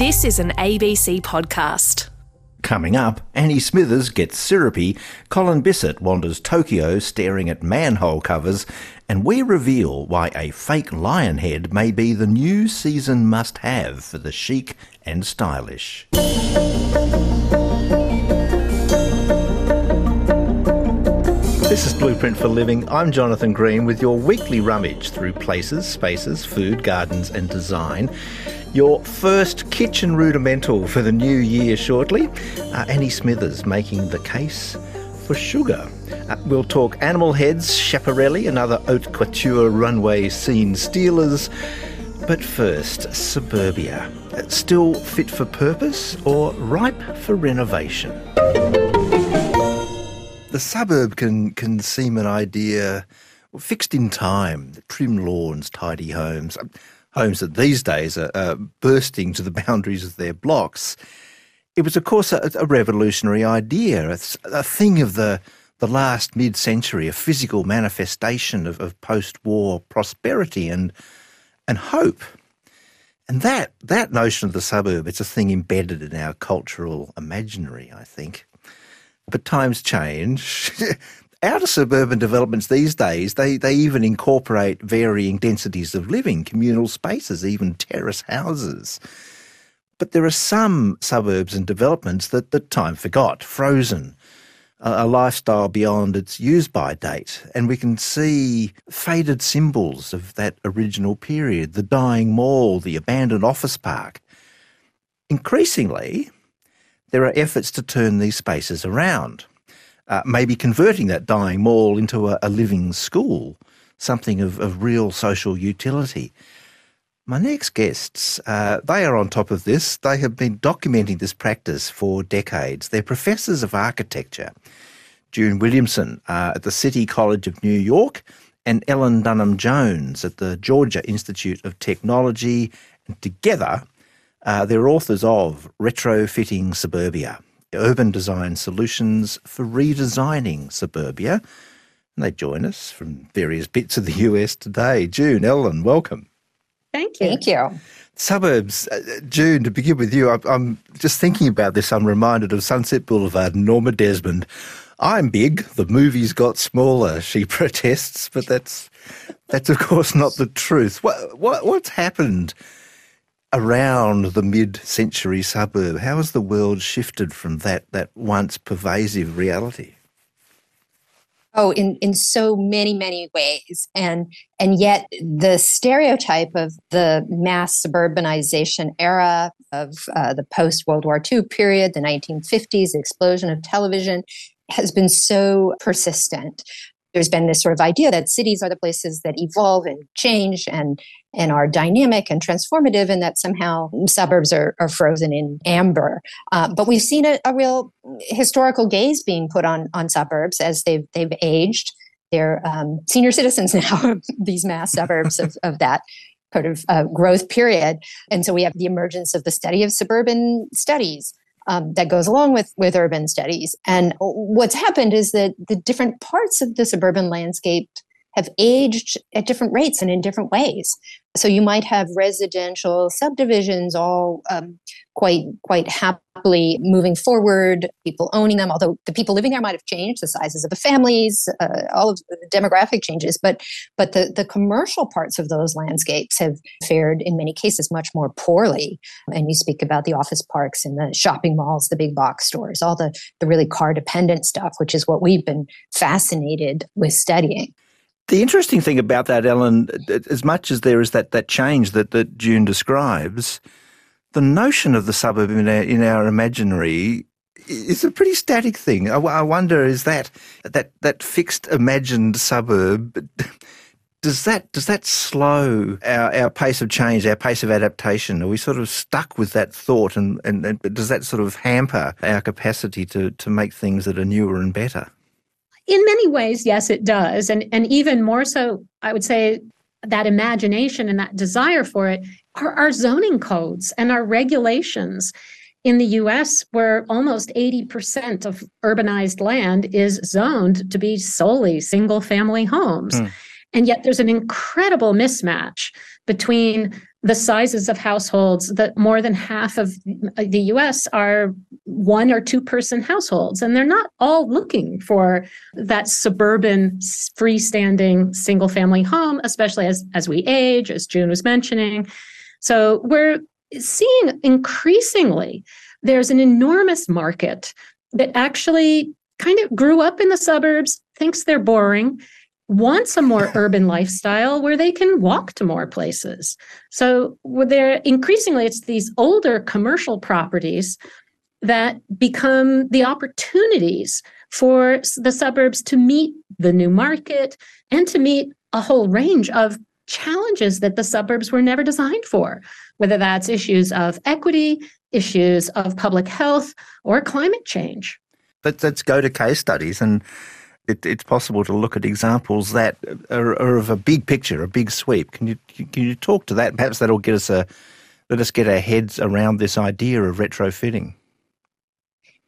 This is an ABC podcast. Coming up, Annie Smithers gets syrupy, Colin Bisset wanders Tokyo staring at manhole covers, and we reveal why a fake lion head may be the new season must have for the chic and stylish. This is Blueprint for Living. I'm Jonathan Green with your weekly rummage through places, spaces, food, gardens, and design. Your first kitchen rudimental for the new year shortly. Uh, Annie Smithers making the case for sugar. Uh, we'll talk animal heads, Schiaparelli, and other haute couture runway scene stealers. But first, suburbia. Uh, Still fit for purpose or ripe for renovation? The suburb can, can seem an idea fixed in time, trim lawns, tidy homes, homes that these days are, are bursting to the boundaries of their blocks. It was, of course, a, a revolutionary idea, a, a thing of the, the last mid century, a physical manifestation of, of post war prosperity and, and hope. And that, that notion of the suburb, it's a thing embedded in our cultural imaginary, I think. But times change. Outer suburban developments these days, they, they even incorporate varying densities of living, communal spaces, even terrace houses. But there are some suburbs and developments that, that time forgot, frozen, a, a lifestyle beyond its use by date. And we can see faded symbols of that original period the dying mall, the abandoned office park. Increasingly, there are efforts to turn these spaces around, uh, maybe converting that dying mall into a, a living school, something of, of, real social utility. My next guests, uh, they are on top of this. They have been documenting this practice for decades. They're professors of architecture. June Williamson uh, at the City College of New York and Ellen Dunham Jones at the Georgia Institute of Technology. And together, uh, they're authors of Retrofitting Suburbia, Urban Design Solutions for Redesigning Suburbia. And they join us from various bits of the US today. June, Ellen, welcome. Thank you. Thank you. Suburbs, uh, June, to begin with you, I, I'm just thinking about this. I'm reminded of Sunset Boulevard, Norma Desmond. I'm big, the movies got smaller, she protests, but that's, that's of course not the truth. What, what, what's happened around the mid-century suburb? How has the world shifted from that that once pervasive reality? Oh, in, in so many, many ways. And and yet the stereotype of the mass suburbanization era of uh, the post-World War II period, the 1950s, the explosion of television, has been so persistent there's been this sort of idea that cities are the places that evolve and change and and are dynamic and transformative and that somehow suburbs are, are frozen in amber. Uh, but we've seen a, a, real historical gaze being put on on suburbs as they've they've aged. They're um, senior citizens now these mass suburbs of, of that sort of uh, growth period. And so we have the emergence of the study of suburban studies um, that goes along with with urban studies. And what's happened is that the different parts of the suburban landscape have aged at different rates and in different ways. So you might have residential subdivisions all um, quite quite happily moving forward, people owning them. Although the people living there might have changed, the sizes of the families, uh, all of the demographic changes, but but the the commercial parts of those landscapes have fared in many cases much more poorly. And you speak about the office parks and the shopping malls, the big box stores, all the the really car dependent stuff, which is what we've been fascinated with studying. The interesting thing about that, Ellen, as much as there is that, that change that, that June describes, the notion of the suburb in our, in our imaginary is a pretty static thing. I, I wonder is that that that fixed imagined suburb does that does that slow our, our pace of change, our pace of adaptation? Are we sort of stuck with that thought, and, and, and does that sort of hamper our capacity to to make things that are newer and better? In many ways, yes, it does. And, and even more so, I would say that imagination and that desire for it are our zoning codes and our regulations. In the US, where almost 80% of urbanized land is zoned to be solely single family homes. Mm. And yet there's an incredible mismatch between the sizes of households that more than half of the US are one or two person households. And they're not all looking for that suburban, freestanding single family home, especially as, as we age, as June was mentioning. So we're seeing increasingly there's an enormous market that actually kind of grew up in the suburbs, thinks they're boring, wants a more urban lifestyle where they can walk to more places. So they're increasingly it's these older commercial properties that become the opportunities for the suburbs to meet the new market and to meet a whole range of challenges that the suburbs were never designed for, whether that's issues of equity, issues of public health, or climate change. Let's, let's go to case studies and it, it's possible to look at examples that are, are, of a big picture, a big sweep. Can you can you talk to that? Perhaps that'll get us a let us get our heads around this idea of retrofitting.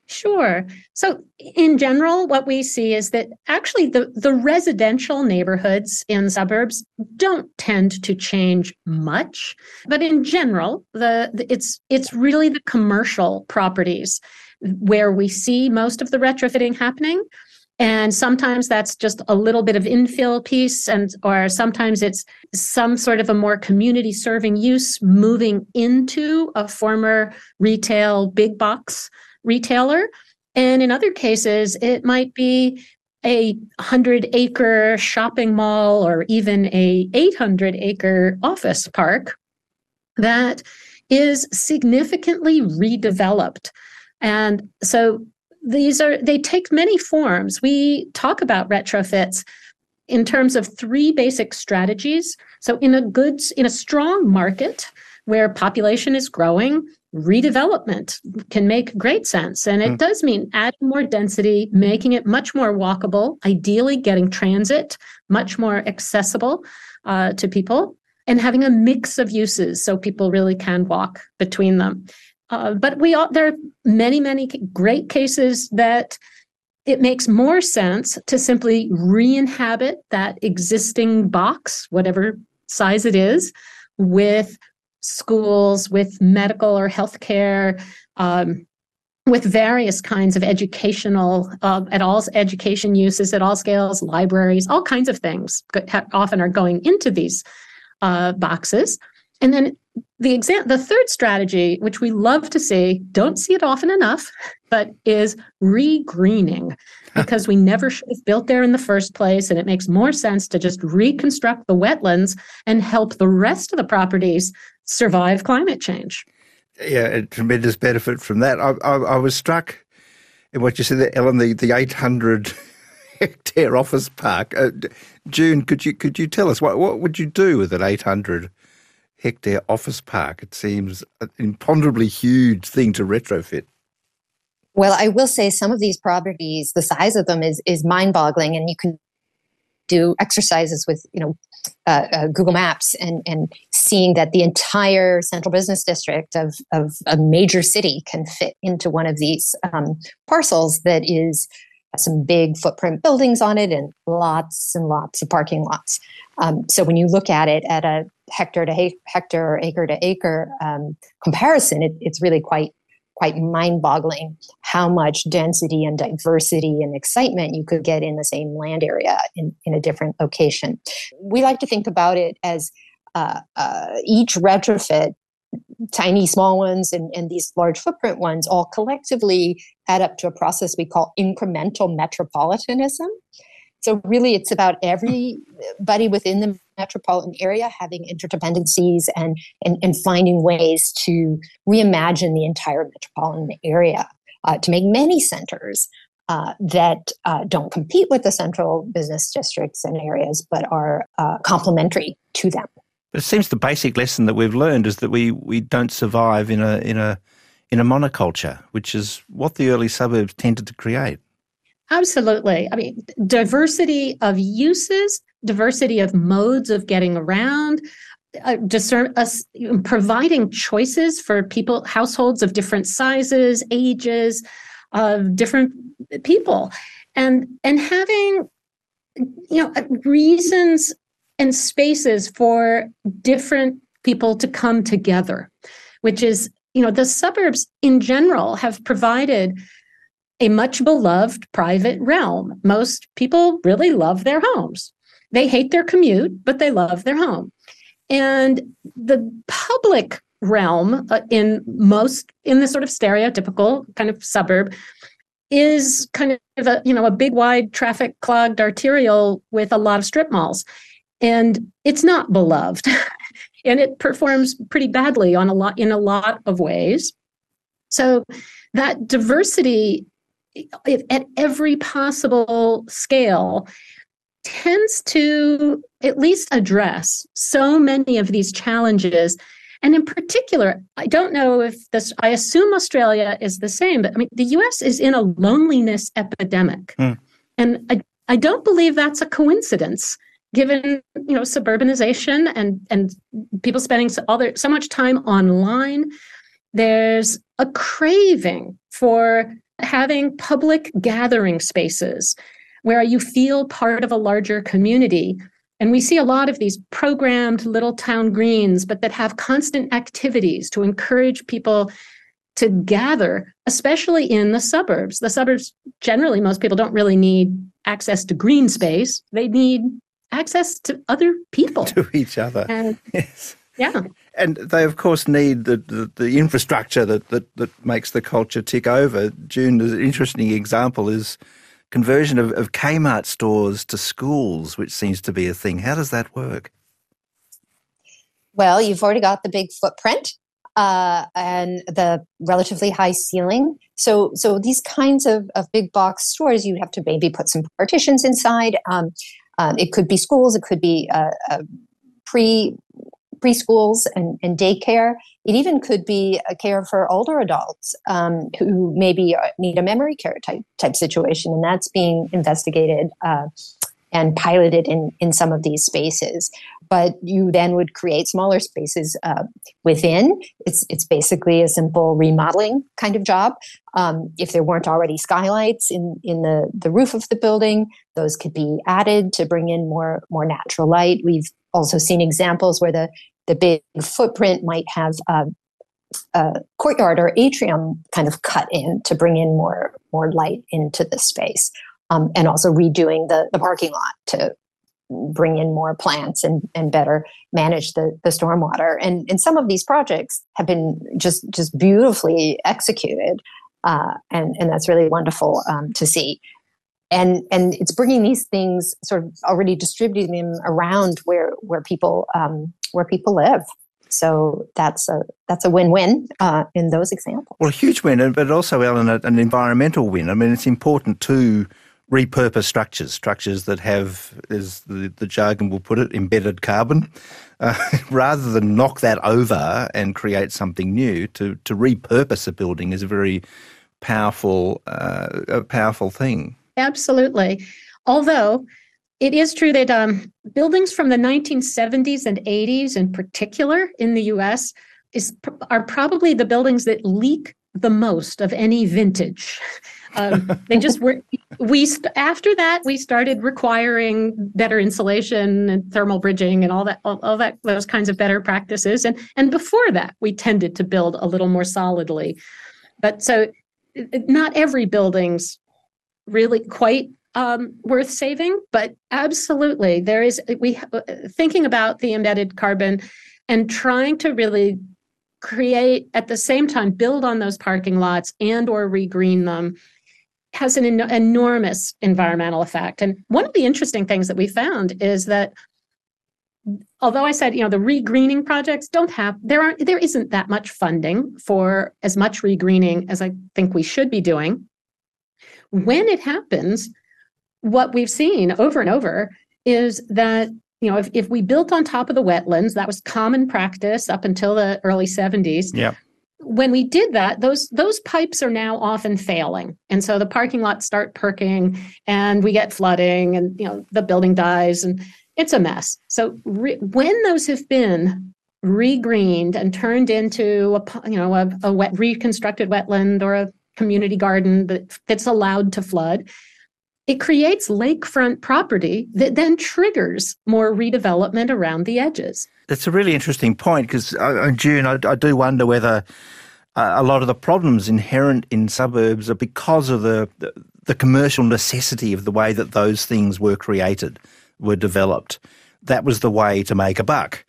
Sure. So, in general, what we see is that actually the, the residential neighborhoods in suburbs don't tend to change much. But in general, the, the it's it's really the commercial properties where we see most of the retrofitting happening. And sometimes that's just a little bit of infill piece, and or sometimes it's some sort of a more community serving use moving into a former retail big box retailer. And in other cases, it might be a 100 acre shopping mall or even a 800 acre office park that is significantly redeveloped. And so these are they take many forms. We talk about retrofits in terms of three basic strategies. So in a goods in a strong market where population is growing redevelopment can make great sense. And it mm. does mean adding more density making it much more walkable ideally getting transit much more accessible uh, to people and having a mix of uses so people really can walk between them uh, but we all, there are many, many great cases that it makes more sense to simply re-inhabit that existing box, whatever size it is, with schools, with medical or healthcare, um, with various kinds of educational, uh, at all education uses at all scales, libraries, all kinds of things often are going into these uh, boxes. And then the exam the third strategy which we love to see don't see it often enough but is regreening. Because we never should have built there in the first place and it makes more sense to just reconstruct the wetlands and help the rest of the properties survive climate change. Yeah a tremendous benefit from that. I, I, I was struck in what you said there, ellen the, the 800 hectare office park. Uh, june could you could you tell us what, what would you do with an 800 hectare office park. It seems an imponderably huge thing to retrofit. Well, I will say some of these properties, the size of them is is mind boggling, and you can do exercises with you know uh, uh, Google Maps and and seeing that the entire central business district of of a major city can fit into one of these um, parcels that is some big footprint buildings on it and lots and lots of parking lots. Um, so when you look at it at a hectare to hectare or acre to acre um, comparison, it, it's really quite quite mind-boggling how much density and diversity and excitement you could get in the same land area in, in a different location. We like to think about it as uh, uh, each retrofit tiny small ones and, and these large footprint ones all collectively add up to a process we call incremental metropolitanism so really, it's about everybody within the metropolitan area having interdependencies and, and, and finding ways to reimagine the entire metropolitan area uh, to make many centers uh, that uh, don't compete with the central business districts and areas, but are uh, complementary to them. But it seems the basic lesson that we've learned is that we, we don't survive in a in a in a monoculture, which is what the early suburbs tended to create. Absolutely. I mean, diversity of uses, diversity of modes of getting around, uh, discern us providing choices for people, households of different sizes, ages, of different people, and and having you know reasons and spaces for different people to come together, which is, you know, the suburbs in general have provided a much beloved private realm. Most people really love their homes. They hate their commute, but they love their home. And the public realm uh, in most in the sort of stereotypical kind of suburb is kind of a you know a big wide traffic clogged arterial with a lot of strip malls and it's not beloved and it performs pretty badly on a lot in a lot of ways so that diversity at every possible scale tends to at least address so many of these challenges and in particular, I don't know if this, I assume Australia is the same, but I mean, the US is in a loneliness epidemic. Mm. And I, I don't believe that's a coincidence given you know suburbanization and and people spending so, all their, so much time online there's a craving for having public gathering spaces where you feel part of a larger community and we see a lot of these programmed little town greens, but that have constant activities to encourage people to gather, especially in the suburbs. The suburbs, generally, most people don't really need access to green space, they need access to other people, to each other. And, yes. Yeah. And they, of course, need the, the, the, infrastructure that, that, that makes the culture tick over. June, an interesting example is conversion of, of Kmart stores to schools, which seems to be a thing. How does that work? Well, you've already got the big footprint uh, and the relatively high ceiling. So, so these kinds of, of big box stores, you have to maybe put some partitions inside. Um, um, it could be schools, it could be uh, uh, pre preschools and, and daycare. It even could be a care for older adults um, who maybe uh, need a memory care type type situation, and that's being investigated uh, and piloted in in some of these spaces. But you then would create smaller spaces uh, within. It's it's basically a simple remodeling kind of job. Um, if there weren't already skylights in in the the roof of the building, those could be added to bring in more more natural light. We've also seen examples where the the big footprint might have a, a courtyard or atrium kind of cut in to bring in more more light into the space, um, and also redoing the, the parking lot to bring in more plants and, and better manage the, the stormwater. And, and some of these projects have been just just beautifully executed, uh, and and that's really wonderful um, to see and and it's bringing these things sort of already distributing them around where where people um, where people live. So that's a that's a win-win uh, in those examples. Well, a huge win, but also, Ellen, an environmental win. I mean, it's important to repurpose structures, structures that have, as the, the jargon will put it, embedded carbon, uh, rather than knock that over and create something new. To to repurpose a building is a very powerful uh, a powerful thing. Absolutely. Although it is true that um, buildings from the 1970s and 80s, in particular in the US, is, are probably the buildings that leak the most of any vintage. Um, they just were. We after that we started requiring better insulation and thermal bridging and all that, all, all, that, those kinds of better practices. And and before that, we tended to build a little more solidly. But so, not every building's really quite um, worth saving, but absolutely there is we thinking about the embedded carbon and trying to really create at the same time build on those parking lots and or regreen them has an en- enormous environmental effect. And one of the interesting things that we found is that although I said, you know, the regreening projects don't have there aren't there isn't that much funding for as much regreening as I think we should be doing when it happens, what we've seen over and over is that you know if, if we built on top of the wetlands that was common practice up until the early 70s yeah when we did that those those pipes are now often failing. And so the parking lots start perking and we get flooding and you know the building dies and it's a mess. So re- when those have been regreened and turned into a you know a, a wet reconstructed wetland or a community garden that, that's allowed to flood, it creates lakefront property that then triggers more redevelopment around the edges. That's a really interesting point because, uh, June, I, I, do wonder whether uh, a lot of the problems inherent in suburbs are because of the, the, the commercial necessity of the way that those things were created, were developed. That was the way to make a buck.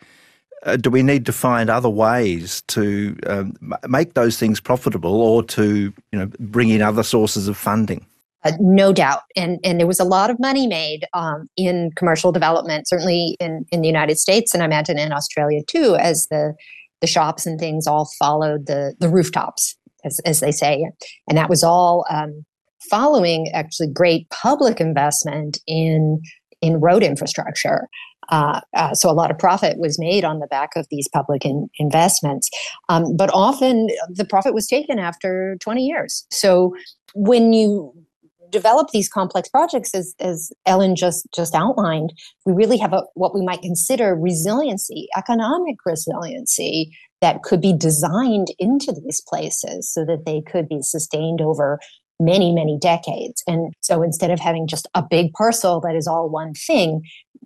Uh, do we need to find other ways to um, make those things profitable or to you know bring in other sources of funding? Uh, no doubt. And, and there was a lot of money made um, in commercial development, certainly in, in the United States, and I imagine in Australia too, as the, the shops and things all followed the, the rooftops, as, as they say. And that was all um, following actually great public investment in, in road infrastructure. Uh, uh, so a lot of profit was made on the back of these public in, investments, um, but often the profit was taken after 20 years. So when you develop these complex projects as, as ellen just just outlined we really have a what we might consider resiliency economic resiliency that could be designed into these places so that they could be sustained over many many decades. And so instead of having just a big parcel that is all one thing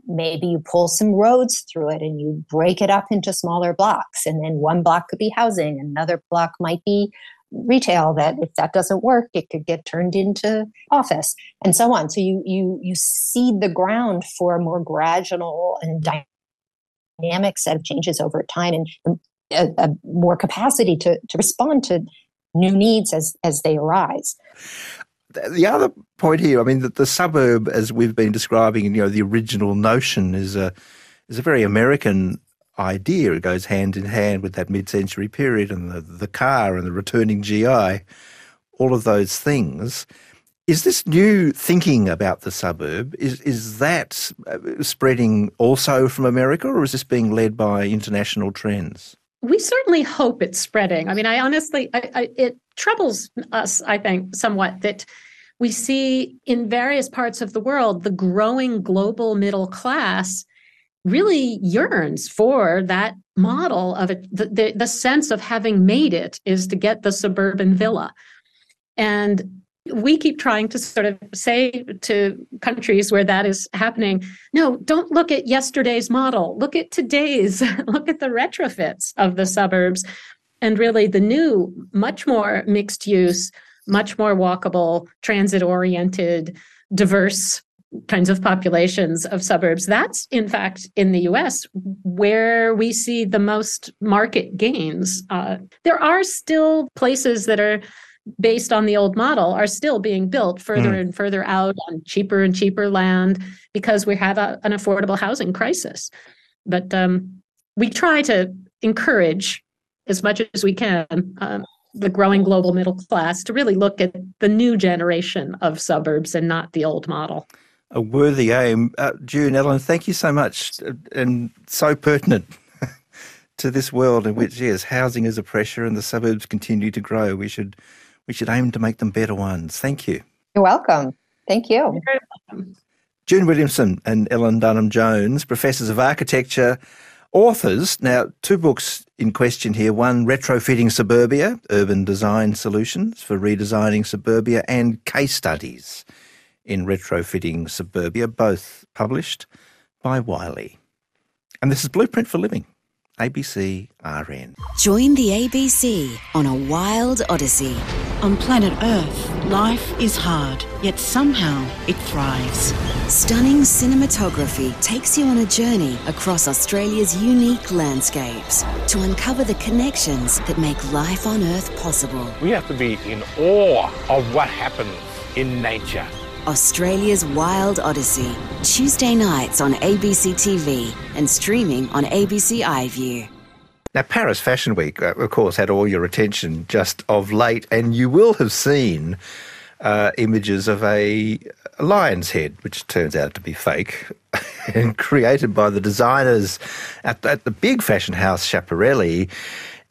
maybe you pull some roads through it and you break it up into smaller blocks and then one block could be housing another block might be retail that if that doesn't work it could get turned into office and so on. So you you you seed the ground for a more gradual and dynamic set of changes over time and a, a more capacity to to respond to new needs as as they arise. The other point here i mean that the suburb as we've been describing you know the original notion is a is a very american idea. It goes hand in hand with that mid century period and the, the car and the returning GI, all of those things. Is this new thinking about the suburb, is, is that uh, spreading also from America or is this being led by international trends? We certainly hope it's spreading. I mean, I honestly, I, I, it troubles us, I think, somewhat that we see in various parts of the world the growing global middle class really yearns for that model of it. The, the, the, sense of having made it is to get the suburban villa. And we keep trying to sort of say to countries where that is happening no, don't look at yesterday's model, look at today's, look at the retrofits of the suburbs. And really, the new, much more mixed use, much more walkable, transit oriented, diverse kinds of populations of suburbs. That's, in fact, in the US, where we see the most market gains. Uh, there are still places that are based on the old model are still being built further mm. and further out on cheaper and cheaper land because we have a, an affordable housing crisis. But um, we try to encourage as much as we can um, the growing global middle class to really look at the new generation of suburbs and not the old model a worthy aim. Uh, June, Ellen, thank you so much uh, and so pertinent to this world in which, yes, housing is a pressure and the suburbs continue to grow. We should, we should aim to make them better ones. Thank you. You're welcome. Thank you. June Williamson and Ellen Dunham Jones, professors of architecture, authors. Now, two books in question here one, Retrofitting Suburbia Urban Design Solutions for Redesigning Suburbia, and Case Studies in Retrofitting Suburbia, both published by Wiley. And this is Blueprint for Living, ABC RN. Join the ABC on a wild odyssey. On planet Earth, life is hard, yet somehow it thrives. Stunning cinematography takes you on a journey across Australia's unique landscapes to uncover the connections that make life on Earth possible. We have to be in awe of what happens in nature. Australia's Wild Odyssey, Tuesday nights on ABC TV and streaming on ABC iView. Now, Paris Fashion Week, uh, of course, had all your attention just of late, and you will have seen uh, images of a, a lion's head, which turns out to be fake, and created by the designers at, at the big fashion house Schiaparelli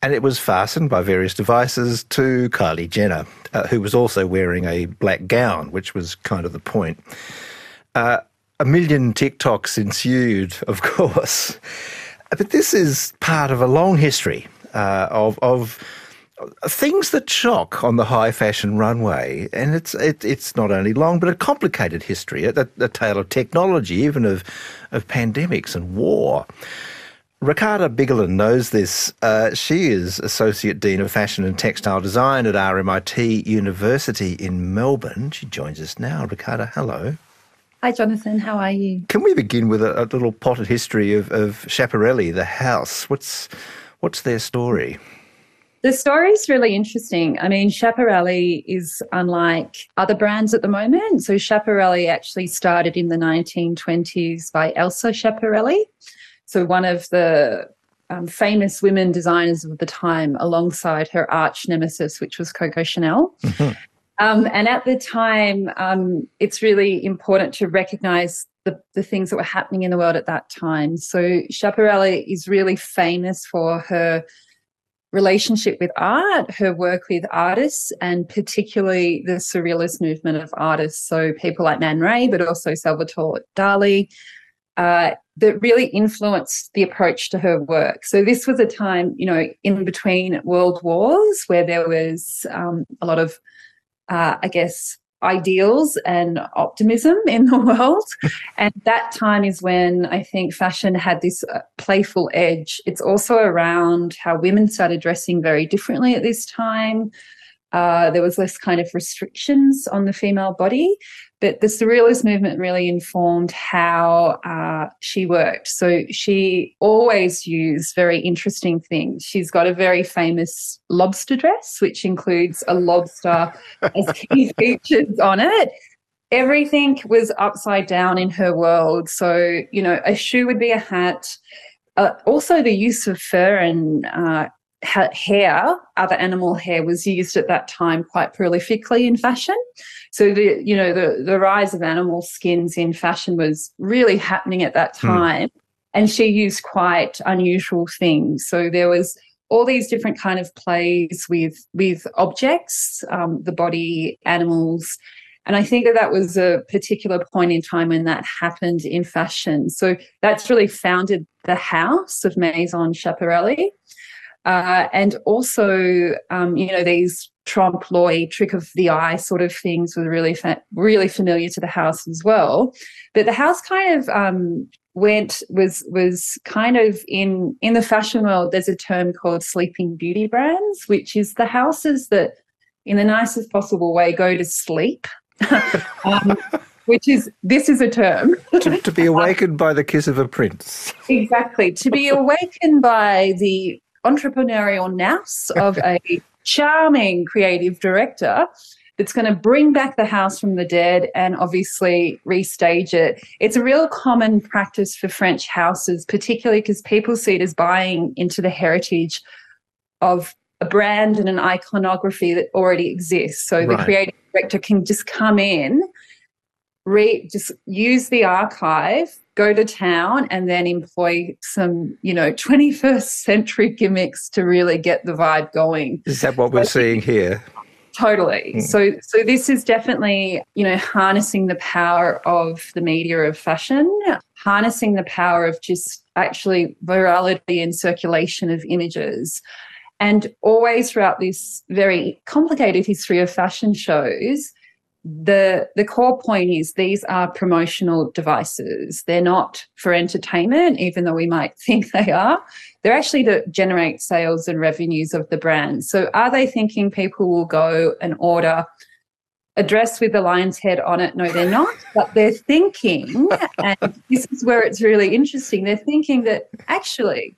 and it was fastened by various devices to Kylie Jenner, uh, who was also wearing a black gown, which was kind of the point. Uh, a million TikToks ensued, of course. But this is part of a long history uh, of, of things that shock on the high fashion runway, and it's it, it's not only long but a complicated history, a, a tale of technology, even of of pandemics and war. Ricarda Bigolin knows this. Uh, she is Associate Dean of Fashion and Textile Design at RMIT University in Melbourne. She joins us now. Ricarda, hello. Hi, Jonathan. How are you? Can we begin with a, a little potted history of, of Schiaparelli, the house? What's what's their story? The story is really interesting. I mean, Schiaparelli is unlike other brands at the moment. So, Schiaparelli actually started in the 1920s by Elsa Schiaparelli. So, one of the um, famous women designers of the time, alongside her arch nemesis, which was Coco Chanel. Mm-hmm. Um, and at the time, um, it's really important to recognize the, the things that were happening in the world at that time. So, Schiaparelli is really famous for her relationship with art, her work with artists, and particularly the surrealist movement of artists. So, people like Man Ray, but also Salvatore Dali, uh, that really influenced the approach to her work. So this was a time, you know, in between world wars where there was um, a lot of, uh, I guess, ideals and optimism in the world. and that time is when I think fashion had this uh, playful edge. It's also around how women started dressing very differently at this time. Uh, there was less kind of restrictions on the female body, but the surrealist movement really informed how uh, she worked. So she always used very interesting things. She's got a very famous lobster dress, which includes a lobster as key features on it. Everything was upside down in her world. So, you know, a shoe would be a hat. Uh, also, the use of fur and uh, hair, other animal hair, was used at that time quite prolifically in fashion. So the you know the the rise of animal skins in fashion was really happening at that hmm. time, mm. and she used quite unusual things. So there was all these different kind of plays with with objects, um, the body, animals. And I think that that was a particular point in time when that happened in fashion. So that's really founded the house of Maison Schiaparelli. Uh, and also, um, you know, these trompe l'oeil, trick of the eye sort of things were really, fa- really familiar to the house as well. But the house kind of um, went was was kind of in in the fashion world. There's a term called sleeping beauty brands, which is the houses that, in the nicest possible way, go to sleep. um, which is this is a term to, to, be awakened by the kiss of a prince exactly to be awakened by the entrepreneurial nous of a charming creative director that's going to bring back the house from the dead and obviously restage it. It's a real common practice for French houses, particularly because people see it as buying into the heritage of a brand and an iconography that already exists. So right. the creative director can just come in, re- just use the archive, go to town and then employ some, you know, 21st century gimmicks to really get the vibe going. Is that what we're seeing here? Totally. Mm. So so this is definitely, you know, harnessing the power of the media of fashion, harnessing the power of just actually virality and circulation of images. And always throughout this very complicated history of fashion shows, the the core point is these are promotional devices. They're not for entertainment even though we might think they are. They're actually to generate sales and revenues of the brand. So are they thinking people will go and order a dress with the lion's head on it? No they're not. But they're thinking and this is where it's really interesting they're thinking that actually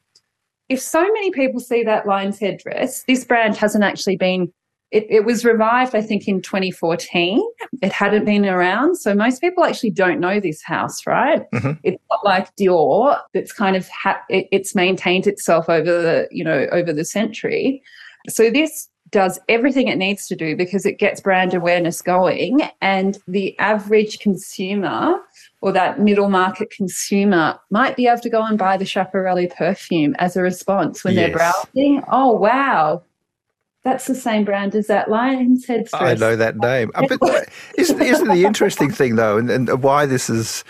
if so many people see that lion's head dress this brand hasn't actually been it, it, was revived, I think, in 2014. It hadn't been around. So most people actually don't know this house, right? Mm-hmm. It's not like Dior that's kind of, ha- it, it's maintained itself over the, you know, over the century. So this does everything it needs to do because it gets brand awareness going and the average consumer or that middle market consumer might be able to go and buy the Schiaparelli perfume as a response when yes. they're browsing. Oh, wow that's the same brand as that lion's head I know that name. But isn't, isn't the interesting thing, though, and, and why this is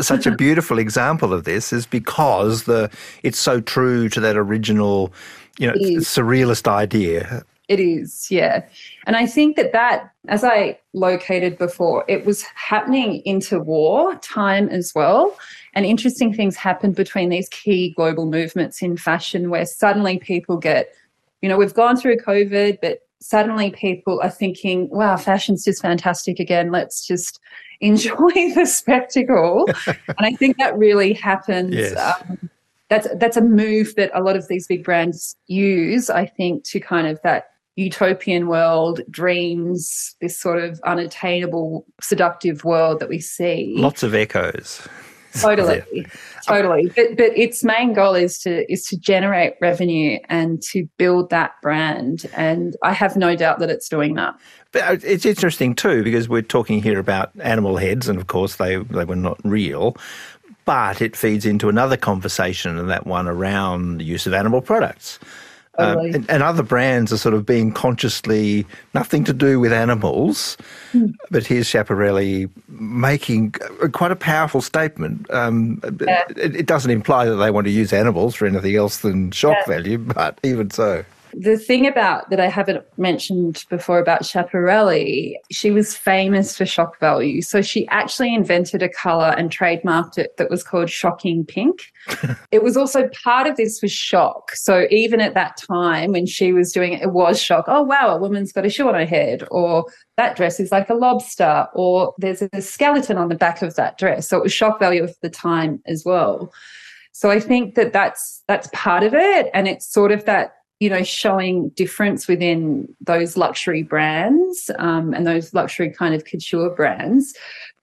such a uh-huh. beautiful example of this is because the it's so true to that original, you know, surrealist idea. It is, yeah. And I think that that, as I located before, it was happening into war time as well. And interesting things happened between these key global movements in fashion where suddenly people get, you know, we've gone through COVID, but suddenly people are thinking, wow, fashion's just fantastic again. Let's just enjoy the spectacle. and I think that really happens. Yes. Um, that's that's a move that a lot of these big brands use, I think, to kind of that utopian world, dreams, this sort of unattainable, seductive world that we see. Lots of echoes. Totally, yeah. totally. But but its main goal is to is to generate revenue and to build that brand. And I have no doubt that it's doing that. But uh, it's interesting too because we're talking here about animal heads, and of course they they were not real. But it feeds into another conversation, and that one around the use of animal products. Um, and, and, other brands are sort of being consciously nothing to do with animals, mm. but here's Schiaparelli making quite a powerful statement. Um, yeah. it, it, doesn't imply that they want to use animals for anything else than shock yeah. value, but even so the thing about that I haven't mentioned before about Schiaparelli, she was famous for shock value. So she actually invented a color and trademarked it that was called shocking pink. it was also part of this was shock. So even at that time when she was doing it, it was shock. Oh wow, a woman's got a shoe on her head, or that dress is like a lobster, or there's a skeleton on the back of that dress. So it was shock value of the time as well. So I think that that's that's part of it, and it's sort of that you know, showing difference within those luxury brands um, and those luxury kind of couture brands.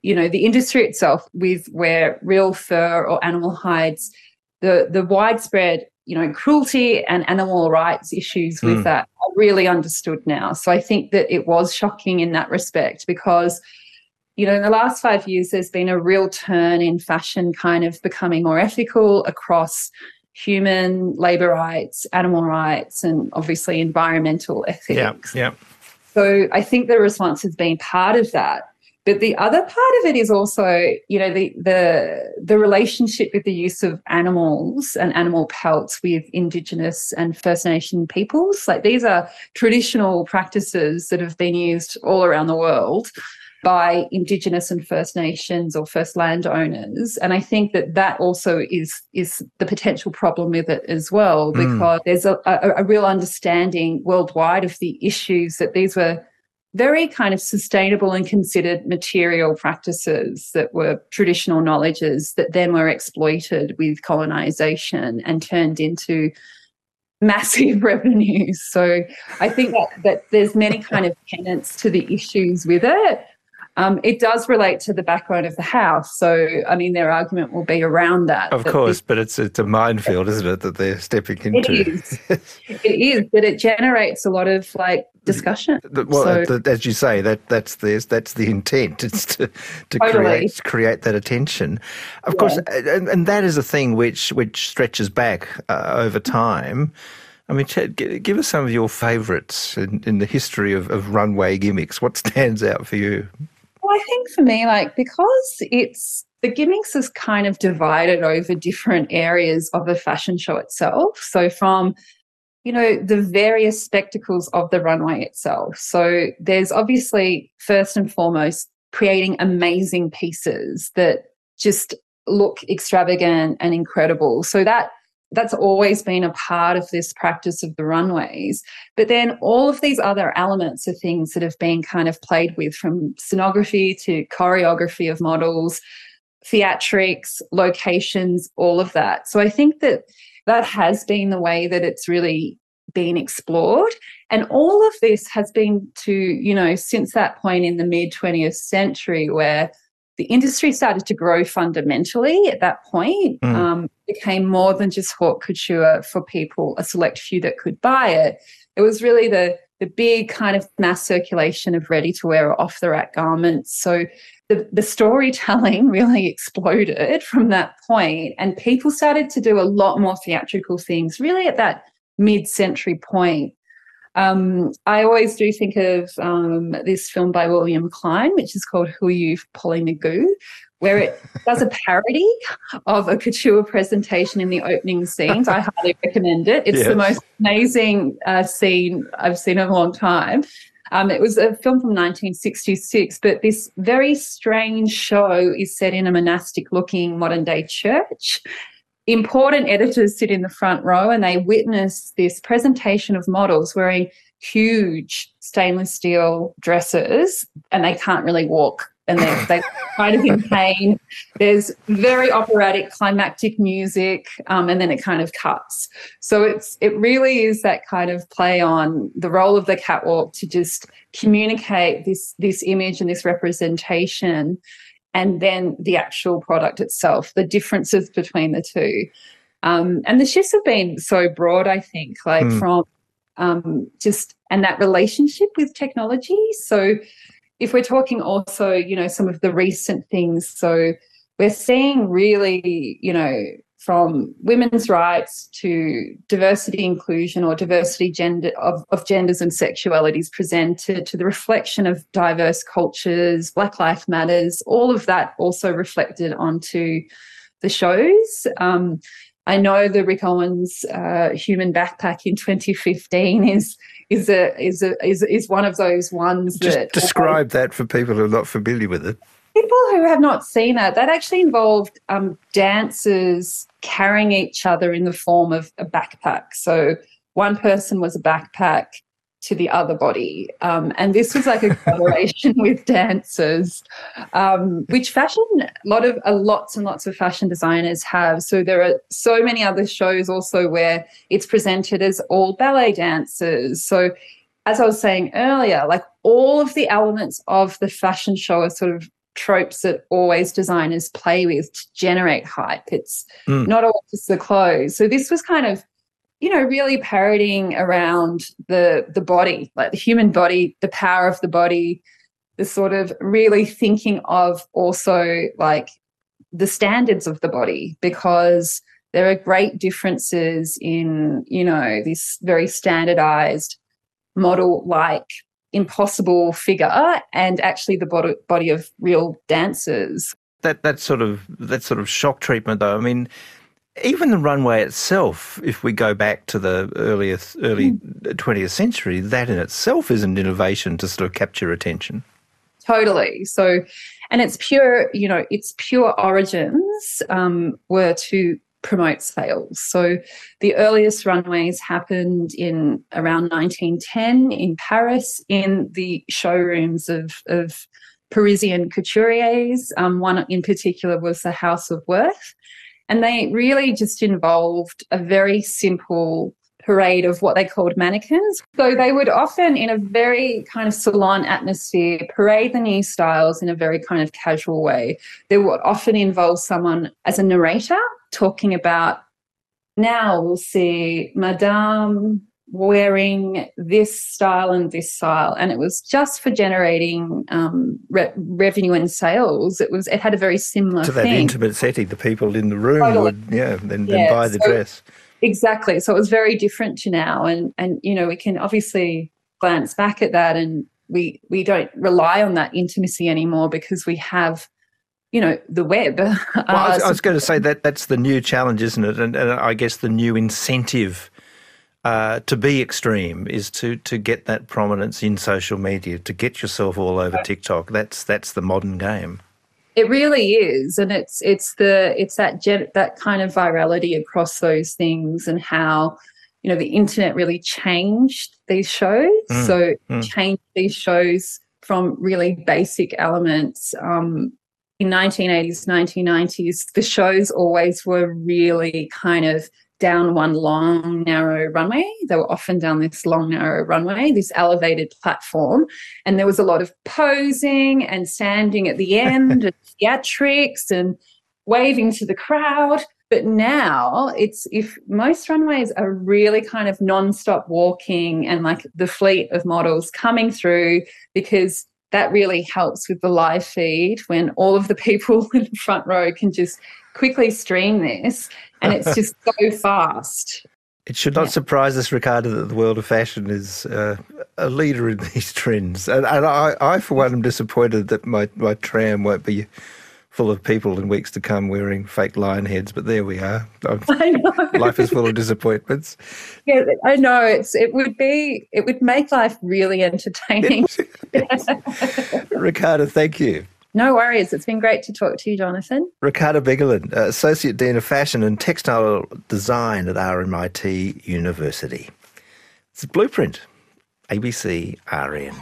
You know, the industry itself, with where real fur or animal hides, the the widespread you know cruelty and animal rights issues with mm. that are really understood now. So I think that it was shocking in that respect because you know, in the last five years, there's been a real turn in fashion kind of becoming more ethical across human labor rights, animal rights, and obviously environmental ethics. Yeah, yeah. So I think the response has been part of that. But the other part of it is also, you know, the the the relationship with the use of animals and animal pelts with Indigenous and First Nation peoples. Like these are traditional practices that have been used all around the world by Indigenous and First Nations or First landowners. And I think that that also is is the potential problem with it as well, hmm. because mm. there's a, a, a real understanding worldwide of the issues that these were very kind of sustainable and considered material practices that were traditional knowledges that then were exploited with colonization and turned into massive revenues. So I think that, that there's many kind of tenants to the issues with it. Um, it does relate to the background of the house. So, I mean, their argument will be around that. Of course, but it's it's a minefield, isn't it, that they're stepping into? It is. it is, but it generates a lot of like discussion. Well, so, as you say, that that's the that's the intent. It's to to totally. create create that attention. Of yeah. course, and, and, that is a thing which which stretches back uh, over time. I mean, Chad, give us some of your favourites in, in the history of, of runway gimmicks. What stands out for you? Well, I think for me, like, because it's the gimmicks is kind of divided over different areas of the fashion show itself. So, from you know, the various spectacles of the runway itself. So, there's obviously, first and foremost, creating amazing pieces that just look extravagant and incredible. So, that that's always been a part of this practice of the runways. But then all of these other elements are things that have been kind of played with from scenography to choreography of models, theatrics, locations, all of that. So I think that that has been the way that it's really been explored. And all of this has been to, you know, since that point in the mid 20th century where the industry started to grow fundamentally at that point. Mm. Um, became more than just haute couture for people, a select few that could buy it. It was really the the big kind of mass circulation of ready to wear or off the rack garments. So the, the storytelling really exploded from that point, and people started to do a lot more theatrical things really at that mid century point. Um, I always do think of um, this film by William Klein, which is called Who Are You Polly Maggoo, where it does a parody of a couture presentation in the opening scenes. I highly recommend it. It's Yes. the most amazing uh, scene I've seen in a long time. Um, it was a film from 1966, but this very strange show is set in a monastic looking modern day church. Important editors sit in the front row and they witness this presentation of models wearing huge stainless steel dresses and they can't really walk and they're, they're kind of in pain. There's very operatic climactic music um, and then it kind of cuts. So it's it really is that kind of play on the role of the catwalk to just communicate this this image and this representation and then the actual product itself, the differences between the two. Um, and the shifts have been so broad, I think, like Mm. from um, just and that relationship with technology. So if we're talking also, you know, some of the recent things, so we're seeing really, you know, from women's rights to diversity inclusion or diversity gender of, of genders and sexualities presented to the reflection of diverse cultures, Black life Matters, all of that also reflected onto the shows. Um, I know the Rick Owens uh, human backpack in 2015 is is a is a is, is one of those ones Just that describe that for people who are not familiar with it. People who have not seen that, that actually involved um, dancers carrying each other in the form of a backpack. So one person was a backpack to the other body. Um, and this was like a collaboration with dancers, um, which fashion, a lot of, uh, lots and lots of fashion designers have. So there are so many other shows also where it's presented as all ballet dancers. So as I was saying earlier, like all of the elements of the fashion show are sort of tropes that always designers play with to generate hype. It's Mm. not always just the clothes. So this was kind of, you know, really parodying around the the body, like the human body, the power of the body, the sort of really thinking of also like the standards of the body because there are great differences in, you know, this very standardized model like impossible figure and actually the body, body of real dancers. That that sort of that sort of shock treatment, though. I mean, even the runway itself. If we go back to the earliest early twentieth century, that in itself is an innovation to sort of capture attention. Totally. So, and it's pure, you know, its pure origins um, were to promote sales. So, the earliest runways happened in around 1910 in Paris in the showrooms of, of Parisian couturiers. Um, one in particular was the House of Worth. And they really just involved a very simple parade of what they called mannequins. So they would often, in a very kind of salon atmosphere, parade the new styles in a very kind of casual way. They would often involve someone as a narrator talking about now we'll see Madame wearing this style and this style and it was just for generating um, re- revenue and sales it was it had a very similar to that thing intimate setting, the people in the room Totally. would yeah then, then buy the so- dress. Exactly. So it was very different to now, and and you know we can obviously glance back at that, and we we don't rely on that intimacy anymore because we have, you know, the web. Well, I was, Uh, I was going to say that that's the new challenge, isn't it? And, and I guess the new incentive uh, to be extreme is to to get that prominence in social media, to get yourself all over TikTok. That's that's the modern game. It really is, and it's it's the it's that gen, that kind of virality across those things, and how you know the internet really changed these shows. Mm, so mm. changed these shows from really basic elements. Um, in 1980s, 1990s, the shows always were really kind of down one long, narrow runway. They were often down this long, narrow runway, this elevated platform. And there was a lot of posing and standing at the end and theatrics and waving to the crowd. But now it's if most runways are really kind of non-stop walking and like the fleet of models coming through because that really helps with the live feed when all of the people in the front row can just quickly stream this and it's just so fast. It should not surprise us, Ricardo, that the world of fashion is uh, a leader in these trends. And, and I, I, for one, am disappointed that my, my tram won't be full of people in weeks to come wearing fake lion heads. But there we are. I know. Life is full of disappointments. Yeah, I know. It's it would be it would make life really entertaining. Ricardo, thank you. No worries. It's been great to talk to you, Jonathan. Ricardo Bigolin, uh, Associate Dean of Fashion and Textile Design at RMIT University. It's Blueprint, ABC RN.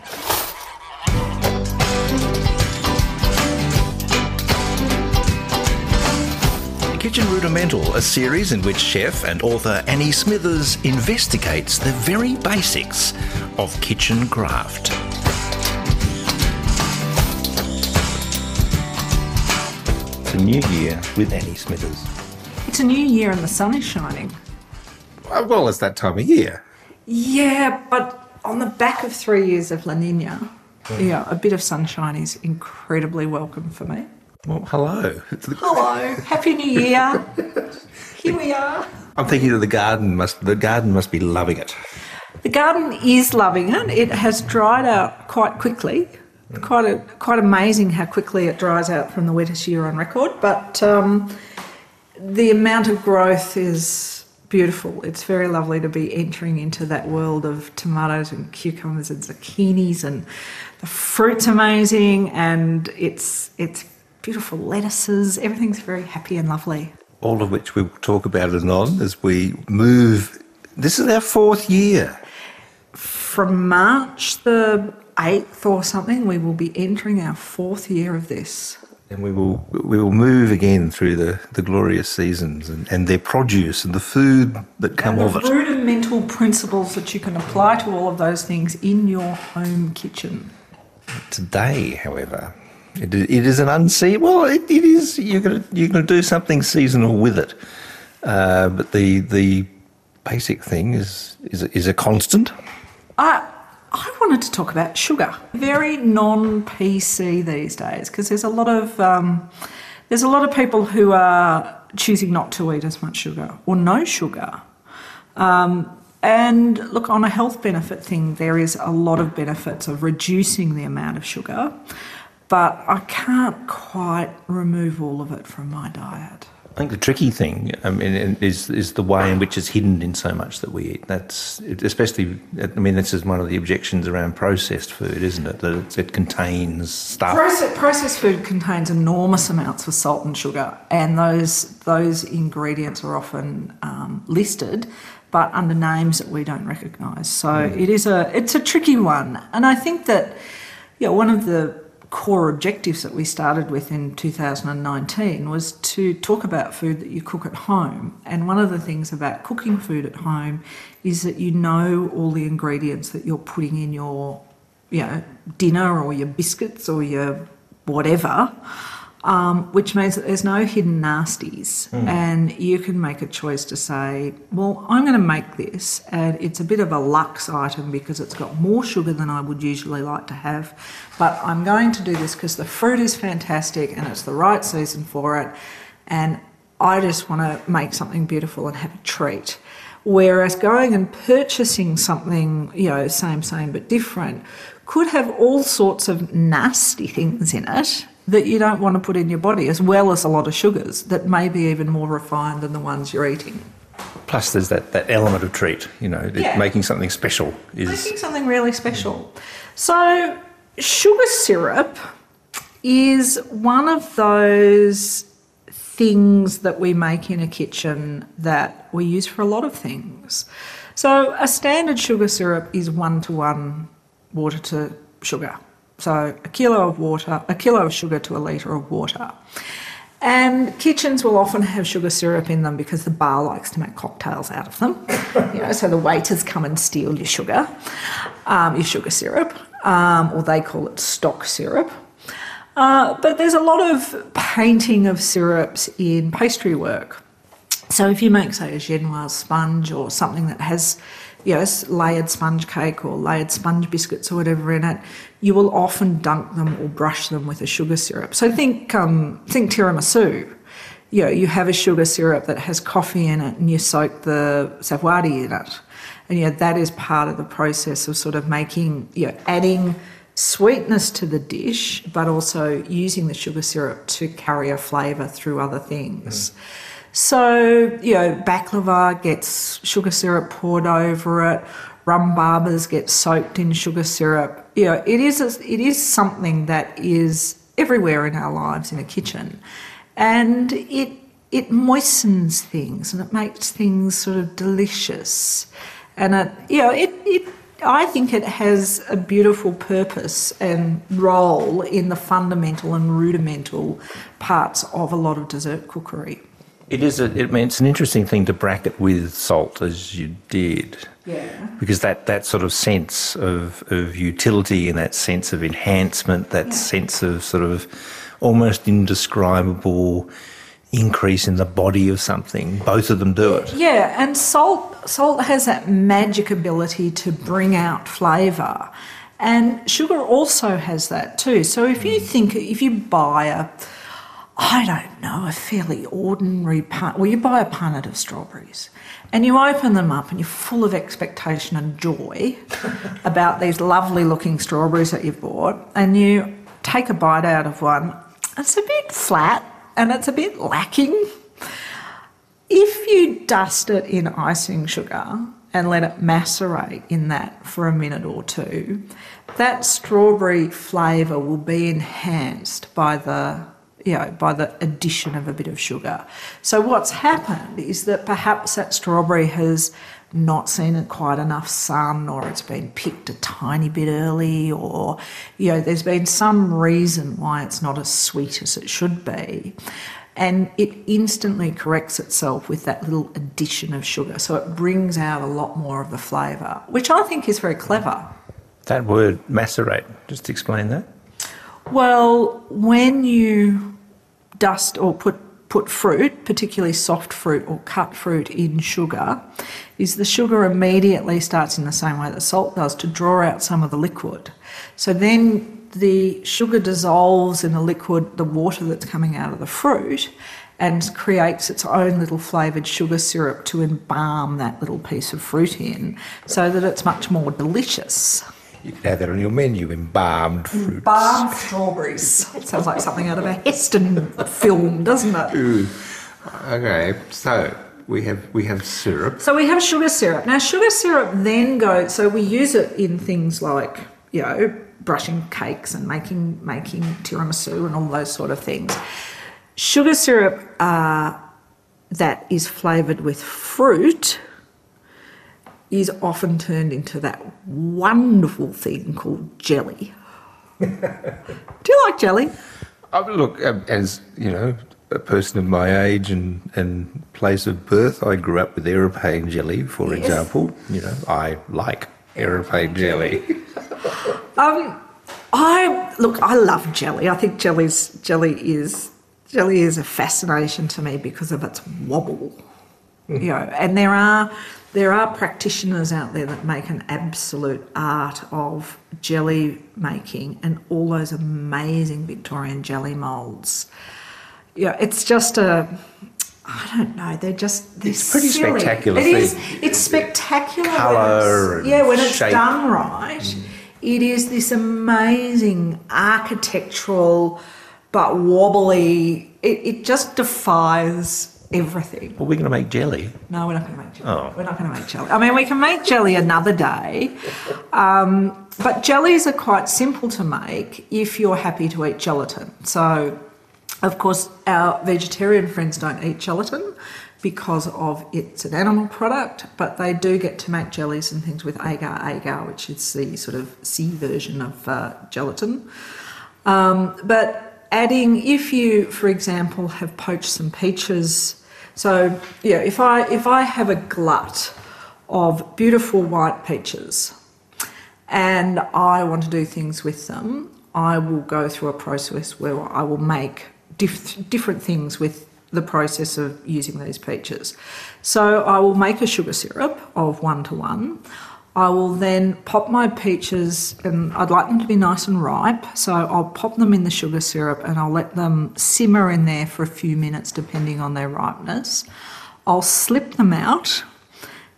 Kitchen Rudimental, a series in which chef and author Annie Smithers investigates the very basics of kitchen craft. It's a new year with Annie Smithers. It's a new year and the sun is shining. Well, it's that time of year. Yeah, but on the back of three years of La Nina, yeah, a bit of sunshine is incredibly welcome for me. Well, hello. Hello, Happy New Year. Here we are. I'm thinking that the garden must the garden must be loving it. The garden is loving it. It has dried out quite quickly. Quite a, quite amazing how quickly it dries out from the wettest year on record. But um, the amount of growth is beautiful. It's very lovely to be entering into that world of tomatoes and cucumbers and zucchinis, and the fruit's amazing, and it's it's beautiful lettuces. Everything's very happy and lovely. All of which we will talk about anon as we move. This is our fourth year. From March the 8th or something, we will be entering our fourth year of this. And we will we will move again through the, the glorious seasons and, and their produce and the food that come of the it. rudimental principles that you can apply to all of those things in your home kitchen. Today, however, it, it is an unseen. Well, it, it is. You're gonna you're gonna do something seasonal with it, uh, but the the basic thing is is is a constant. I I wanted to talk about sugar. Very non-PC these days because there's a lot of um, there's a lot of people who are choosing not to eat as much sugar or no sugar. Um, and look, on a health benefit thing, there is a lot of benefits of reducing the amount of sugar, but I can't quite remove all of it from my diet. I think the tricky thing I mean, is is the way in which it's hidden in so much that we eat. That's especially. I mean, this is one of the objections around processed food, isn't it? That it, it contains stuff. Processed, processed food contains enormous amounts of salt and sugar, and those those ingredients are often um, listed, but under names that we don't recognise. So it is a it's a tricky one, and I think that yeah, one of the core objectives that we started with in 2019 was to talk about food that you cook at home. And one of the things about cooking food at home is that you know all the ingredients that you're putting in your you know, dinner or your biscuits or your whatever, um, which means that there's no hidden nasties. And you can make a choice to say, well, I'm going to make this, and it's a bit of a luxe item because it's got more sugar than I would usually like to have. But I'm going to do this because the fruit is fantastic and it's the right season for it. And I just want to make something beautiful and have a treat. Whereas going and purchasing something, you know, same, same, but different, could have all sorts of nasty things in it that you don't want to put in your body, as well as a lot of sugars that may be even more refined than the ones you're eating. Plus, there's that, that element of treat. You know, Yeah. making something special is. Making something really special. So, sugar syrup is one of those things that we make in a kitchen that we use for a lot of things. So, a standard sugar syrup is one to one water to sugar. So, a kilo of water, a kilo of sugar to a litre of water. And kitchens will often have sugar syrup in them because the bar likes to make cocktails out of them. you know, so the waiters come and steal your sugar, um, your sugar syrup, um, or they call it stock syrup. Uh, but there's a lot of painting of syrups in pastry work. So if you make, say, a genoise sponge or something that has, you know, layered sponge cake or layered sponge biscuits or whatever in it, you will often dunk them or brush them with a sugar syrup. So think, um, think tiramisu. you know, you have a sugar syrup that has coffee in it and you soak the savoiardi in it. And, you know, that is part of the process of sort of making, you know, adding sweetness to the dish, but also using the sugar syrup to carry a flavour through other things. So, you know, baklava gets sugar syrup poured over it, rum babas get soaked in sugar syrup. You know, it is, a, it is something that is everywhere in our lives in a kitchen and it it moistens things and it makes things sort of delicious and it you know it, it I think it has a beautiful purpose and role in the fundamental and rudimental parts of a lot of dessert cookery. It is. A, it, I mean, it's an interesting thing to bracket with salt, as you did. Yeah. Because that, that sort of sense of, of utility and that sense of enhancement, that Yeah. sense of sort of almost indescribable increase in the body of something, both of them do it. Yeah, and salt salt has that magic ability to bring out flavour. And sugar also has that too. So if you mm. think if you buy a I don't know, a fairly ordinary pun well, you buy a punnet of strawberries and you open them up and you're full of expectation and joy about these lovely looking strawberries that you've bought and you take a bite out of one, it's a bit flat and it's a bit lacking. If you dust it in icing sugar and let it macerate in that for a minute or two, that strawberry flavour will be enhanced by the you know, by the addition of a bit of sugar. So what's happened is that perhaps that strawberry has not seen quite enough sun or it's been picked a tiny bit early or you know there's been some reason why it's not as sweet as it should be and it instantly corrects itself with that little addition of sugar so it brings out a lot more of the flavour which i think is very clever That word macerate, just explain that. well when you dust or put put fruit, particularly soft fruit or cut fruit in sugar, is the sugar immediately starts in the same way that salt does to draw out some of the liquid. So then the sugar dissolves in the liquid, the water that's coming out of the fruit, and creates its own little flavoured sugar syrup to embalm that little piece of fruit in so that it's much more delicious. You could have that on your menu, embalmed fruit. Balm strawberries. it Sounds like something out of a Heston film, doesn't it? Okay, so we have we have syrup. So we have sugar syrup. Now, sugar syrup then goes, so we use it in things like, you know, brushing cakes and making making tiramisu and all those sort of things. Sugar syrup uh, that is flavoured with fruit is often turned into that wonderful thing called jelly. Do you like jelly? Oh, look, um, as you know, a person of my age and, and place of birth, I grew up with aeroplane jelly, for example. You know, I like aeroplane jelly. Um, I look. I love jelly. I think jelly's jelly is jelly is a fascination to me because of its wobble. You know, and there are there are practitioners out there that make an absolute art of jelly making and all those amazing Victorian jelly molds. Yeah, it's just a. I don't know. They're just. They're It's pretty silly. spectacular It is. It's spectacular. when Colour it's- yeah, when it's shape. done right, mm. it is this amazing architectural, but wobbly. It, it just defies everything. Well, we're going to make jelly. No, we're not going to make jelly. Oh. We're not going to make jelly. I mean, we can make jelly another day, um, but jellies are quite simple to make if you're happy to eat gelatin. So, of course, our vegetarian friends don't eat gelatin because of it's an animal product, but they do get to make jellies and things with agar agar, which is the sort of sea version of uh, gelatin. Um, but adding, if you, for example, have poached some peaches, so yeah, if I if I have a glut of beautiful white peaches, and I want to do things with them, I will go through a process where I will make diff- different things with the process of using these peaches. So I will make a sugar syrup of one to one. I will then pop my peaches, and I'd like them to be nice and ripe. So I'll pop them in the sugar syrup and I'll let them simmer in there for a few minutes, depending on their ripeness. I'll slip them out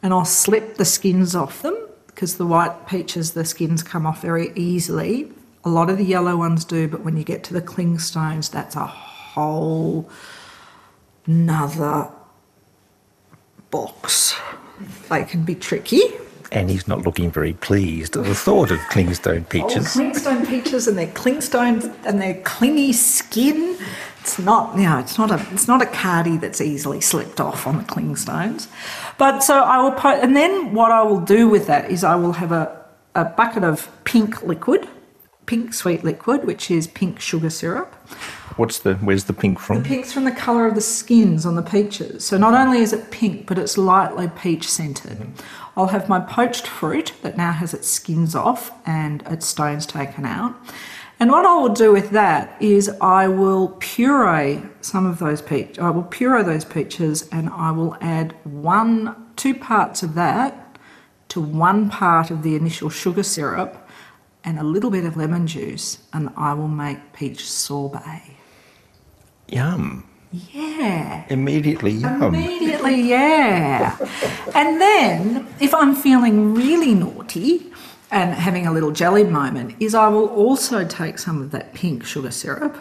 and I'll slip the skins off them because the white peaches, the skins come off very easily. A lot of the yellow ones do, but when you get to the clingstones, that's a whole nother box. They can be tricky. And he's not looking very pleased at the thought of clingstone peaches. Oh, peaches. clingstone peaches and their clingstone and their clingy skin. It's not, you know, it's not a, it's not a cardi that's easily slipped off on the clingstones. But so I will put, and then what I will do with that is I will have a, a bucket of pink liquid, pink sweet liquid, which is pink sugar syrup. What's the? Where's the pink from? The pink's from the colour of the skins on the peaches. So not only is it pink, but it's lightly peach scented. Mm-hmm. I'll have my poached fruit that now has its skins off and its stones taken out. And what I will do with that is I will puree some of those peach. I will puree those peaches and I will add one, two parts of that to one part of the initial sugar syrup and a little bit of lemon juice, and I will make peach sorbet. Yum. Yeah. Immediately yum. Immediately, yeah. and then, if I'm feeling really naughty and having a little jelly moment, is I will also take some of that pink sugar syrup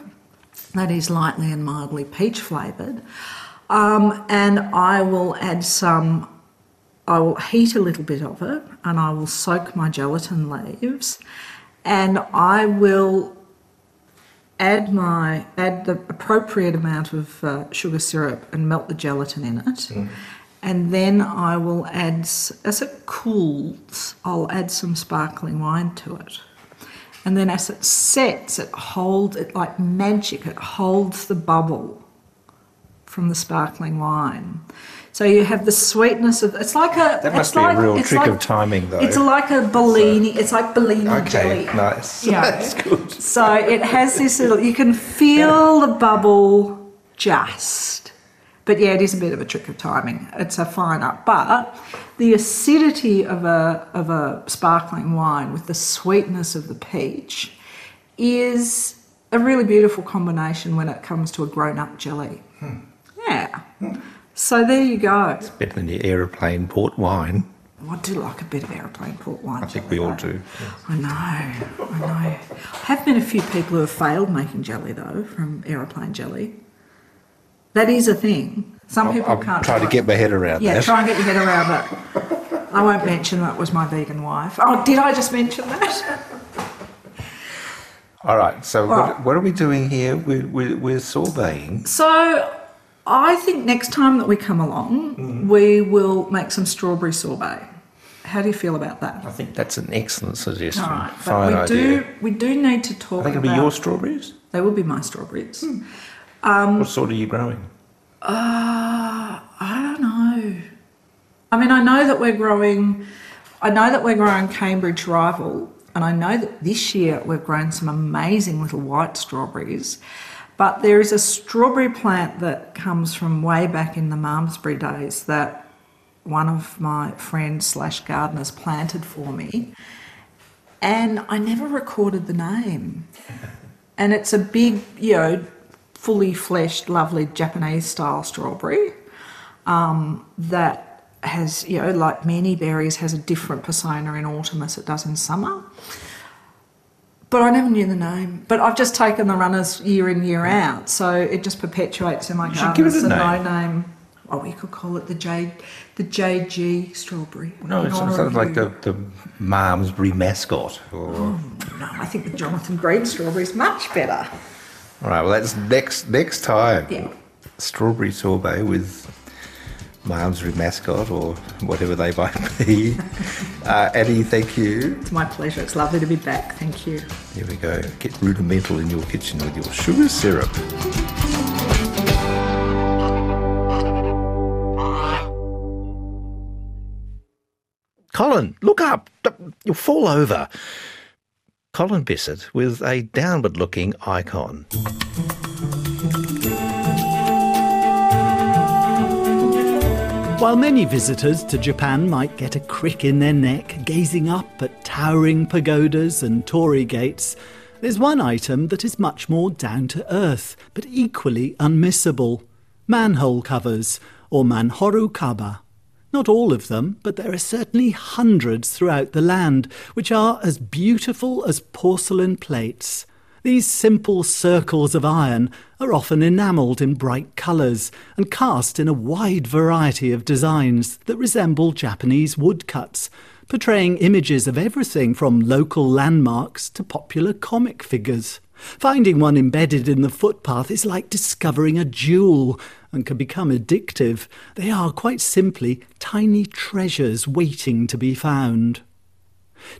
that is lightly and mildly peach flavoured, um, and I will add some. I will heat a little bit of it, and I will soak my gelatin leaves, and I will add my add the appropriate amount of uh, sugar syrup and melt the gelatin in it. And then I will add as it cools I'll add some sparkling wine to it. And then as it sets it holds it like magic it holds the bubble from the sparkling wine so you have the sweetness of it's like a That must be like, a real trick like- of timing, though. it's like a Bellini it's like Bellini Okay, jelly nice. Yeah. That's good. so it has this little, you can feel the bubble just. But yeah, it is a bit of a trick of timing. It's a fine art. But the acidity of a, of a sparkling wine with the sweetness of the peach is a really beautiful combination when it comes to a grown up jelly. Hmm. Yeah. Hmm. So there you go. It's better than your aeroplane port wine. Oh, I do like a bit of aeroplane port wine. I think we all do. I know, I know. I have been a few people who have failed making jelly though from aeroplane jelly. That is a thing. Some people I'll can't. try to get my head around Yeah, that. try and get your head around it. I won't mention that was my vegan wife. Oh, did I just mention that? All right. So All right. what, what are we doing here? We're, we're, we're sorbeting. So, I think next time that we come along, Mm-hmm. we will make some strawberry sorbet. How do you feel about that? I think that's an excellent suggestion. All right, but Fine we idea. do we do need to talk. I think it'll be your strawberries. They will be my strawberries. what sort are you growing? Uh, I don't know. I mean, I know that we're growing. I know that we're growing Cambridge rival, and I know that this year we've grown some amazing little white strawberries. But there is a strawberry plant that comes from way back in the Malmesbury days that one of my friends slash gardeners planted for me, and I never recorded the name. And it's a big, you know, fully fleshed, lovely Japanese style strawberry um, that has, you know, like many berries, has a different persona in autumn as it does in summer. But I never knew the name. But I've just taken the runners year in, year out. So it just perpetuates in my garden. give it It's a no name. Oh, we could call it the J, the JG strawberry. No, it sounds like the, the Malmesbury mascot. Or, oh, No, I think the Jonathan Green strawberry is much better. All right, well, that's next next time. Yeah. Strawberry sorbet with Malmesbury mascot or whatever they might be. uh, Annie, thank you. It's my pleasure. It's lovely to be back. Thank you. Here we go. Get rudimental in your kitchen with your sugar syrup. Colin, look up. You'll fall over. Colin Bissett with a downward looking icon. While many visitors to Japan might get a crick in their neck gazing up at towering pagodas and torii gates, there's one item that is much more down to earth, but equally unmissable manhole covers, or manhoru kaba. Not all of them, but there are certainly hundreds throughout the land, which are as beautiful as porcelain plates. These simple circles of iron are often enamelled in bright colours and cast in a wide variety of designs that resemble Japanese woodcuts, portraying images of everything from local landmarks to popular comic figures. Finding one embedded in the footpath is like discovering a jewel and can become addictive. They are quite simply tiny treasures waiting to be found.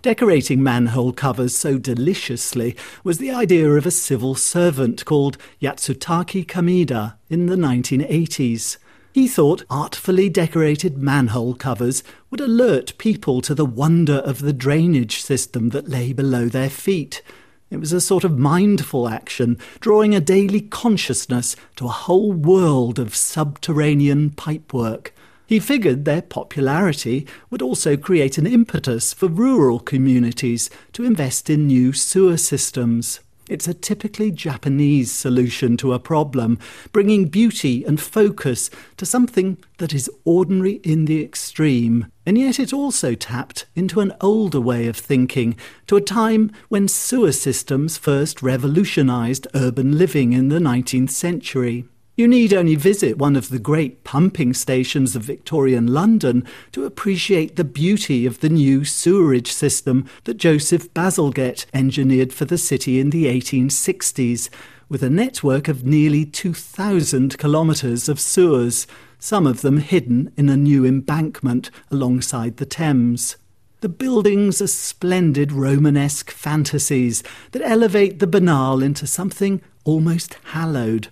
Decorating manhole covers so deliciously was the idea of a civil servant called Yasutake Kameda in the 1980s. He thought artfully decorated manhole covers would alert people to the wonder of the drainage system that lay below their feet. It was a sort of mindful action, drawing a daily consciousness to a whole world of subterranean pipework. He figured their popularity would also create an impetus for rural communities to invest in new sewer systems. It's a typically Japanese solution to a problem, bringing beauty and focus to something that is ordinary in the extreme. And yet it also tapped into an older way of thinking, to a time when sewer systems first revolutionized urban living in the 19th century. You need only visit one of the great pumping stations of Victorian London to appreciate the beauty of the new sewerage system that Joseph Bazalgette engineered for the city in the 1860s, with a network of nearly 2,000 kilometres of sewers, some of them hidden in a new embankment alongside the Thames. The buildings are splendid Romanesque fantasies that elevate the banal into something almost hallowed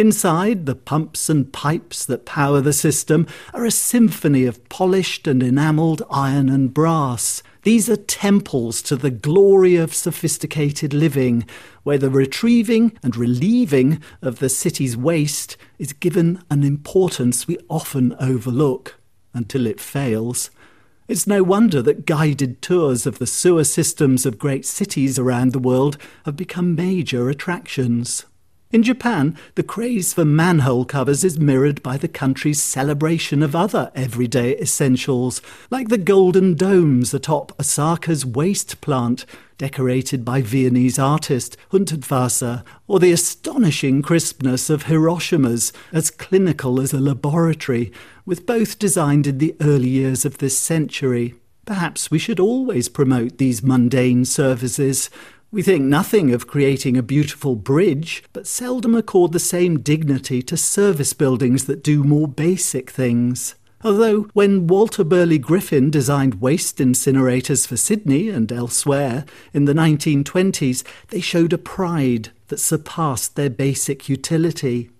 Inside, the pumps and pipes that power the system are a symphony of polished and enamelled iron and brass. These are temples to the glory of sophisticated living, where the retrieving and relieving of the city's waste is given an importance we often overlook until it fails. It's no wonder that guided tours of the sewer systems of great cities around the world have become major attractions. In Japan, the craze for manhole covers is mirrored by the country's celebration of other everyday essentials, like the golden domes atop Osaka's waste plant, decorated by Viennese artist Hundertwasser, or the astonishing crispness of Hiroshima's, as clinical as a laboratory, with both designed in the early years of this century. Perhaps we should always promote these mundane services, we think nothing of creating a beautiful bridge, but seldom accord the same dignity to service buildings that do more basic things. Although, when Walter Burley Griffin designed waste incinerators for Sydney and elsewhere in the 1920s, they showed a pride that surpassed their basic utility.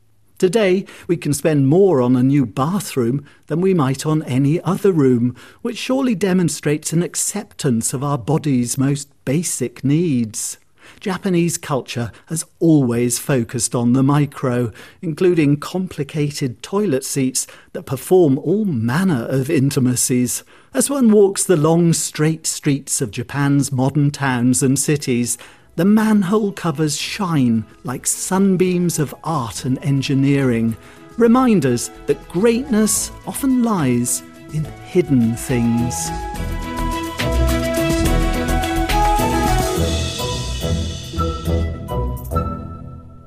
Today, we can spend more on a new bathroom than we might on any other room, which surely demonstrates an acceptance of our body's most basic needs. Japanese culture has always focused on the micro, including complicated toilet seats that perform all manner of intimacies. As one walks the long, straight streets of Japan's modern towns and cities, the manhole covers shine like sunbeams of art and engineering, reminders that greatness often lies in hidden things.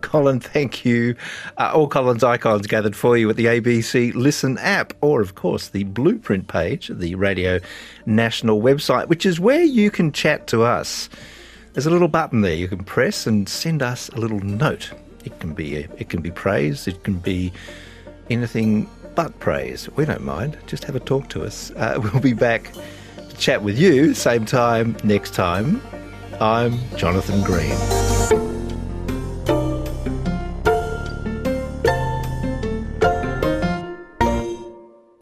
Colin, thank you. Uh, all Colin's icons gathered for you at the ABC Listen app, or of course the Blueprint page of the Radio National website, which is where you can chat to us. There's a little button there you can press and send us a little note. It can be it can be praise, it can be anything but praise. We don't mind. Just have a talk to us. Uh, we'll be back to chat with you same time next time. I'm Jonathan Green.